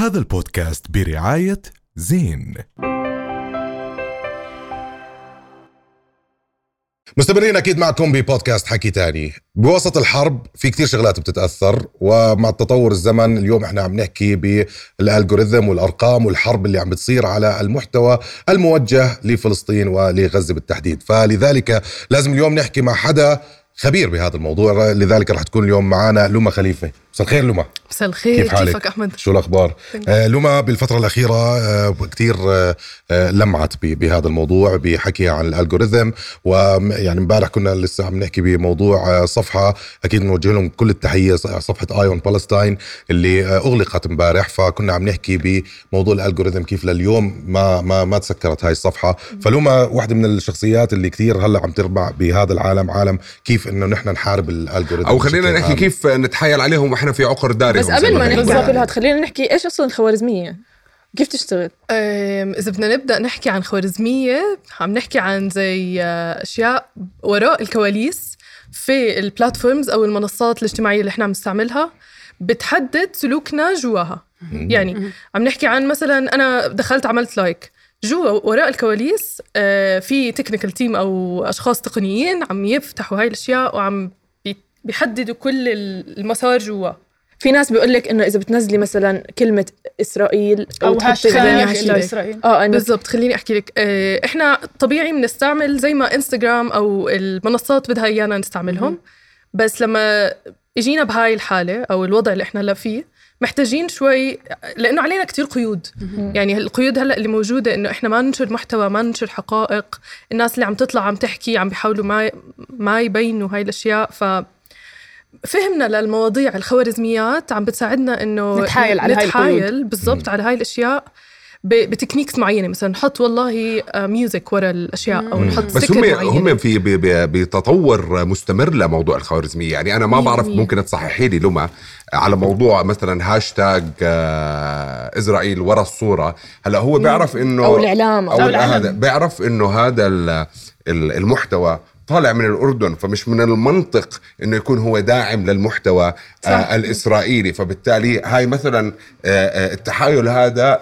هذا البودكاست برعاية زين. مستمرين أكيد معكم ببودكاست حكي تاني. بوسط الحرب في كثير شغلات بتتأثر ومع تطور الزمن اليوم إحنا عم نحكي بالالجوريثم والأرقام والحرب اللي عم بتصير على المحتوى الموجه لفلسطين ولغزة بالتحديد. فلذلك لازم اليوم نحكي مع حدا خبير بهذا الموضوع. لذلك رح تكون اليوم معنا لما خليفة. مساء الخير لما مساء الخير كيف حالك؟ كيفك أحمد؟ شو الأخبار؟ آه لما بالفترة الأخيرة آه كثير آه آه لمعت ب- بهذا الموضوع بحكيها عن ال algorithm ويعني امبارح كنا لسه عم نحكي بموضوع آه صفحة أكيد نوجه لهم كل التحية صفحة Eye on Palestine اللي آه أغلقت امبارح فكنا عم نحكي بموضوع ال algorithm كيف لليوم ما ما ما تسكرت هاي الصفحة. فلما واحدة من الشخصيات اللي كثير هلأ عم تربع بهذا العالم عالم كيف إنه نحن نحارب ال algorithm أو خلينا نحكي عام. كيف نتحايل عليهم وإحنا في عقر دارهم بس قبل ما. نحكي. هذا خلينا نحكي إيش أصلا الخوارزمية؟ كيف تشتغل؟ إذا بدنا نبدأ نحكي عن خوارزمية عم نحكي عن زي آه، أشياء وراء الكواليس في ال platforms أو المنصات الاجتماعية اللي إحنا عم نستعملها بتحدد سلوكنا جواها. يعني عم نحكي عن مثلا أنا دخلت عملت like جوا وراء الكواليس آه، في technical team أو أشخاص تقنيين عم يفتحوا هاي الأشياء وعم بيحددوا كل المسار جوا. في ناس بيقول لك إنه إذا بتنزلي مثلا كلمة إسرائيل أو هاشتاج. إسرائيل. آه انه بالضبط. خليني أحكي لك. آه، إحنا طبيعي بنستعمل زي ما إنستغرام أو المنصات بدها إيانا نستعملهم. بس لما اجينا بهاي الحالة أو الوضع اللي إحنا هلا فيه محتاجين شوي لأنه علينا كتير قيود. يعني القيود هلأ اللي موجودة إنه إحنا ما ننشر محتوى ما ننشر حقائق. الناس اللي عم تطلع عم تحكي عم بيحاولوا ما ما يبينوا هاي الأشياء. ف فهمنا للمواضيع الخوارزميات عم بتساعدنا إنه نتحايل على هاي نتحايل. بالضبط على هاي الأشياء ب- ب techniques معينة مثلا نحط والله music ورا الأشياء أو نحط بس هم هم في ب- ب- بتطور مستمر لموضوع الخوارزمية. يعني أنا ما بعرف. ممكن تصححي لي لما على موضوع مثلا هاشتاج آه، إسرائيل ورا الصورة. هلأ هو بيعرف إنه أو الإعلام أو العلم. هذا بيعرف إنه هذا ال- ال- المحتوى طالع من الأردن فمش من المنطق إنه يكون هو داعم للمحتوى آه الإسرائيلي. فبالتالي هاي مثلا آه آه التحايل هذا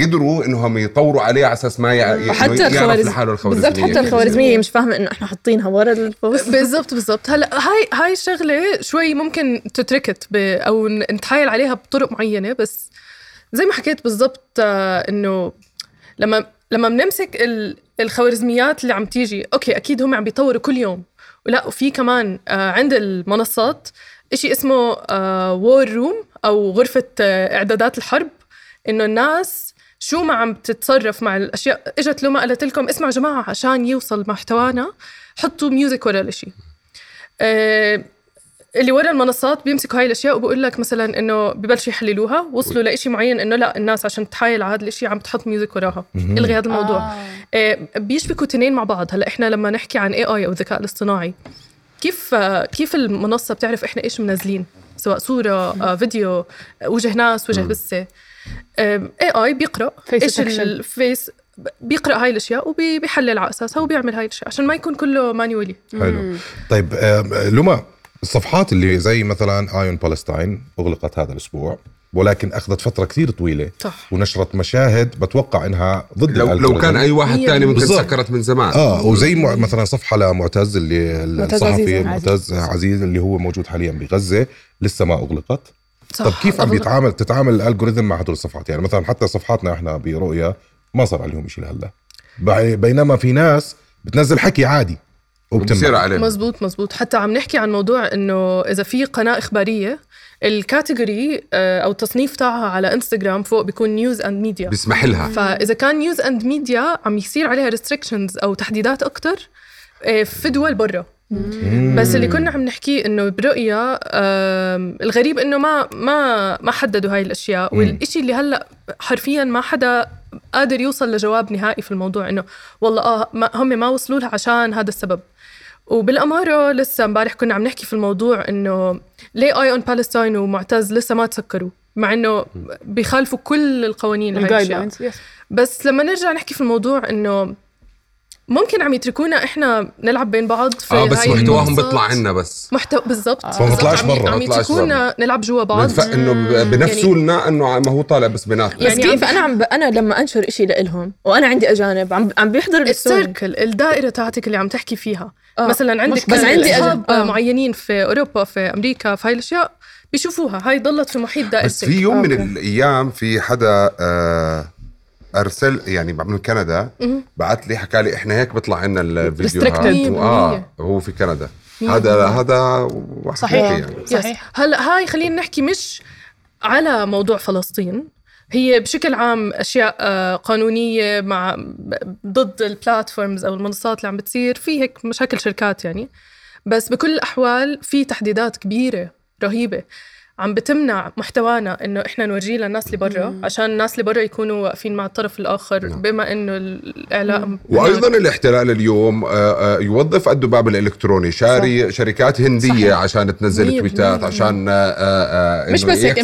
قدروا إنهم يطوروا عليه على أساس ما يع- لحاله الخوارزمية. بالضبط حتى الخوارزمية مش فاهمة إنه إحنا حاطينها ورا البوست. بالضبط بالضبط. هلا هاي هاي الشغلة شوي ممكن تتركت ب أو نتحايل عليها بطرق معينة بس زي ما حكيت بالضبط إنه لما لما بنمسك ال- الخوارزميات اللي عم تيجي okay أكيد هم عم بيطوروا كل يوم. ولا وفي كمان آه، عند المنصات إشي اسمه war room أو غرفة آه، إعدادات الحرب إنه الناس شو ما عم تتصرف مع الأشياء. إجت لما قالت لكم اسمعوا جماعة عشان يوصل محتوانا حطوا music ورا الإشي. آه، اللي ورا المنصات بيمسكوا هاي الأشياء وبقول لك مثلا إنه ببلشوا يحللوها وصلوا لإشي معين إنه لا الناس عشان تحايل على هذا الإشي عم تحط music وراها. الغي هذا الموضوع. آه. آه. بيشبكوا تنين مع بعض. هلأ إحنا لما نحكي عن AI أو الذكاء الاصطناعي كيف كيف المنصة بتعرف إحنا إيش منزلين سواء صورة آه، فيديو وجه ناس وجه بسة. AI بيقرأ إيش. ال face بيقرأ هاي الأشياء وبيحلل على أساسها وبيعمل هاي الأشياء عشان ما يكون كله manually حلو. طيب آه، لما الصفحات اللي زي مثلا Eye on Palestine أغلقت هذا الأسبوع ولكن أخذت فترة كثير طويلة صح. ونشرت مشاهد بتوقع إنها ضد لو لو. كان أي واحد ثاني ممكن بالضبط. سكرت من زمان آه وزي مع مثلا صفحة لمعتز اللي معتز الصحفي عزيز. معتز عزيز اللي هو موجود حاليا بغزة لسه ما أغلقت صح طب كيف عم بيتعامل تتعامل ال algorithm مع هدول الصفحات يعني مثلا حتى صفحاتنا إحنا برؤيا ما صار عليهم شيء لهلأ بينما في ناس بتنزل حكي عادي وبتمنع علينا مزبوط مزبوط. حتى عم نحكي عن موضوع إنه إذا في قناة إخبارية ال category آه، أو التصنيف تاعها على انستغرام فوق بيكون news and media بيسمح لها. فإذا كان news and media عم يصير عليها restrictions أو تحديدات أكثر في دول برا. بس اللي كنا عم نحكيه إنه برؤيا الغريب إنه ما ما ما حددوا هاي الأشياء. والإشي اللي هلأ حرفيا ما حدا قادر يوصل لجواب نهائي في الموضوع إنه والله آه ما هم ما وصلوا لها عشان هذا السبب. وبالأمارة لسه امبارح كنا عم نحكي في الموضوع إنه ليه آي أون بالستاين ومعتز لسه ما تسكروا مع إنه بيخالفوا كل القوانين الجايد بس لما نرجع نحكي في الموضوع إنه ممكن عم يتركونا إحنا نلعب بين بعض في آه بس هاي محتواهم. بيطلع عنا بس محتوى بالضبط فما بيطلعش بالضبط. عم- برا. عم بيطلعش يتركونا نلعب جوا بعض بنف... إنه بنفسوا يعني- لنا إنه ما هو طالع بس بيناتنا بس يعني كيف عم- أنا عم ب... أنا لما أنشر إشي لإلهم وأنا عندي أجانب عم عم بيحضروا ال circle الدائرة تاعتك اللي عم تحكي فيها آه. مثلا عندك بس عندي أصحاب. آه. معينين في أوروبا في أمريكا في هاي الأشياء بيشوفوها هاي ضلت في محيط دائرتك بس في يوم من okay. الأيام في حدا آه أرسل يعني من كندا بعت لي حكى لي إحنا هيك بيطلع عنا الفيديوهات آه. هو في كندا هذا. هذا صحيح. يعني صحيح. يس. هلا هاي خلينا نحكي مش على موضوع فلسطين هي بشكل عام أشياء آه، قانونية مع ضد البلاتفورمز أو المنصات اللي عم بتصير في هيك مشاكل شركات يعني بس بكل الأحوال في تحديدات كبيرة رهيبة عم بتمنع محتوانا إنه إحنا نورجيه للناس اللي برا عشان الناس اللي برا يكونوا واقفين مع الطرف الآخر بما إنه الإعلام وأيضا الاحتلال اليوم آه، آه، يوظف الذباب الإلكتروني. شاري شركات هندية صحيح. عشان تنزل tweetات. عشان آه، مش إنه بس هيك.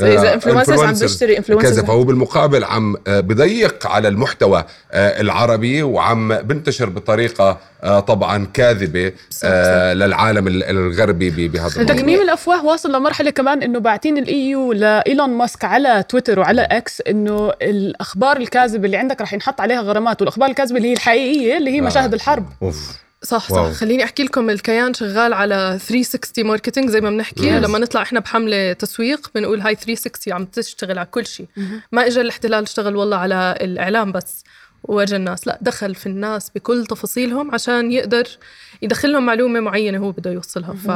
آه، إذا influencers عم بيشتري influencers. كذا فهو بالمقابل عم بضيق على المحتوى العربي وعم بنتشر بطريقة طبعا كاذبة آه، للعالم ال- الغربي بهذا الموضوع. تكميم الأفواه واصل لمرحلة كمان إنه باعتين ال EU لإيلون ماسك على تويتر وعلى إكس إنه الأخبار الكاذبة اللي عندك رح ينحط عليها غرامات والأخبار الكاذبة اللي هي الحقيقية اللي هي مشاهد الحرب. أوف. صح واو. صح خليني أحكي لكم الكيان شغال على 360 marketing زي ما بنحكي. Yes. لما نطلع إحنا بحملة تسويق بنقول هاي 360 عم تشتغل على كل شيء. ما اجى الاحتلال اشتغل والله على الإعلام بس. وورجى الناس. لا دخل في الناس بكل تفاصيلهم عشان يقدر يدخل لهم معلومة معينة هو بده يوصلها. ف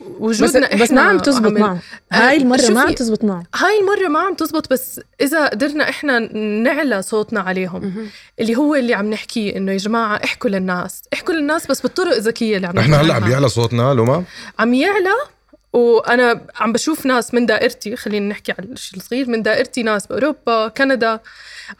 بس, وجودنا بس ما عم تزبط معه. هاي المرة ما عم تزبط معه. هاي المرة ما عم تزبط بس إذا قدرنا إحنا نعلى صوتنا عليهم. اللي هو اللي عم نحكيه إنه يا جماعة احكوا للناس. احكوا للناس بس بالطرق الذكية اللي عم إحنا نحكي هلأ عم. بيعلى صوتنا لوما عم يعلى وأنا عم بشوف ناس من دائرتي خلينا نحكي على الشيء الصغير من دائرتي ناس بأوروبا كندا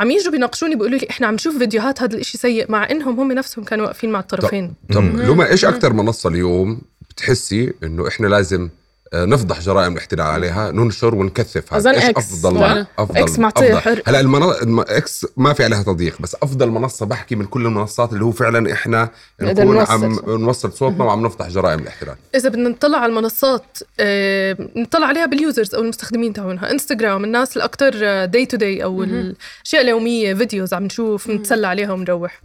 عم يجوا بيناقشوني بيقولوا لي إحنا عم نشوف فيديوهات هذا الإشي سيء مع إنهم هم نفسهم كانوا واقفين مع الطرفين. طب لما إيش أكثر منصة اليوم بتحسي إنه إحنا لازم نفضح جرائم الاحتلال عليها ننشر ونكثف هذا أظن إيش إكس. أفضل وأنا. أفضل إكس معطية أفضل. حر. هلا المنا... الم... إكس ما في عليها تضييق بس أفضل منصة بحكي من كل المنصات اللي هو فعلا إحنا نكون نوصل عم صوتنا. نوصل صوتنا وعم نفضح جرائم الاحتلال إذا بدنا نطلع على المنصات آه، نطلع عليها بال users أو المستخدمين تاعونها إنستغرام الناس الاكثر day to day أو الأشياء اليومية videos عم نشوف نتسلى عليها ونروح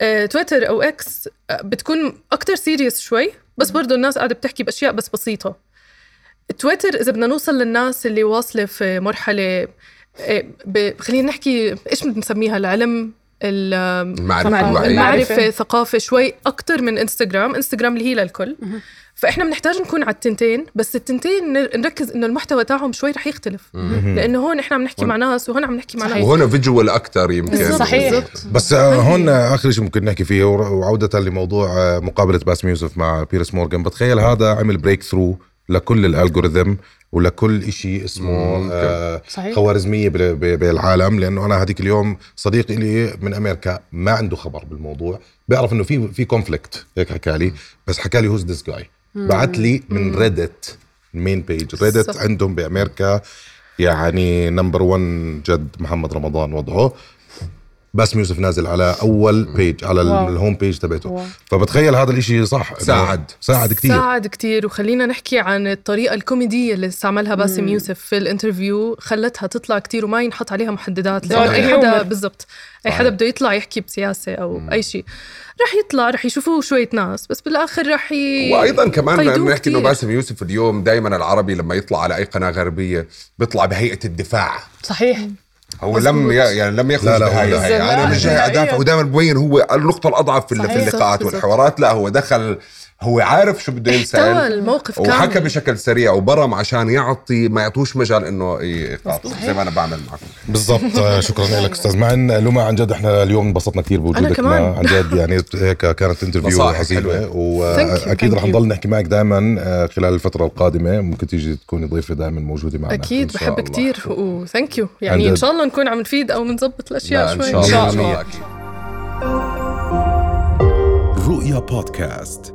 آه، تويتر أو إكس آه، بتكون أكثر serious شوي بس برضه الناس قاعدة بتحكي بأشياء بس بسيطة تويتر إذا بدنا نوصل للناس اللي واصلة في مرحلة ب- خلينا نحكي إيش بنسميها؟ العلم المعرفة. المعرفة ثقافة شوي أكتر من انستغرام انستغرام اللي هي للكل. فإحنا بنحتاج نكون على التنتين بس التنتين نر- نركز إنه المحتوى تاعهم شوي رح يختلف. لأنه هون إحنا عم نحكي مع ناس وهون عم نحكي مع ناس. وهنا visual أكثر يمكن. صحيح. بس آه، هون آخر شيء ممكن نحكي فيه وعودة لموضوع آه، مقابلة باسم يوسف مع بيرس مورغان بتخيل هذا عمل breakthrough لكل ال algorithm ولكل شيء اسمه. آه صحيح. خوارزمية بالعالم لأنه أنا هذيك اليوم صديق لي من أمريكا ما عنده خبر بالموضوع بيعرف إنه في في conflict هيك حكى لي بس حكى لي who's this guy بعت لي من Reddit ال main page Reddit. عندهم بأمريكا يعني number 1 جد محمد رمضان وضعه باسم يوسف نازل على أول page على wow. ال home page تبعته. wow. فبتخيل هذا الإشي صح ساعد. ساعد كثير ساعد كتير. وخلينا نحكي عن الطريقة الكوميدية اللي استعملها باسم يوسف في ال interview. خلتها تطلع كتير وما ينحط عليها محددات أي ال humor. حدا بالضبط أي حدا بده يطلع يحكي بسياسة أو أي شيء. رح يطلع رح يشوفوه شوية ناس بس بالآخر رح ي... وأيضا كمان قيدوه نحكي إنه. باسم يوسف اليوم دائما العربي لما يطلع على أي قناة غربية بيطلع بهيئة الدفاع. صحيح. هو لم ي... يعني لم يخرج لا، لا، بهاي. لا. أنا مش جاي ادافع. ودائما ببين هو النقطة الأضعف في, في. اللقاءات. والحوارات لا هو دخل هو عارف شو بده يسال الموقف وحكى كامل بشكل سريع وبرم عشان يعطي ما يعطوش مجال إنه يقاطع زي ما أنا بعمل معكم. بالضبط. آه، شكرا لك أستاذ معن. لما عن جد إحنا اليوم انبسطنا كثير بوجودك كمان. معنا. عن جد يعني هيك كانت interview. Thank واكيد. رح نضل نحكي معك دائما خلال الفترة القادمة. ممكن تيجي تكوني ضيفة دائما موجودة معنا. أكيد بحب. كتير. و thank you عن يعني إن. شاء الله نكون عم نفيد أو نظبط الأشياء لا إن شوي. شاء الله. الله. أكيد رؤيا بودكاست.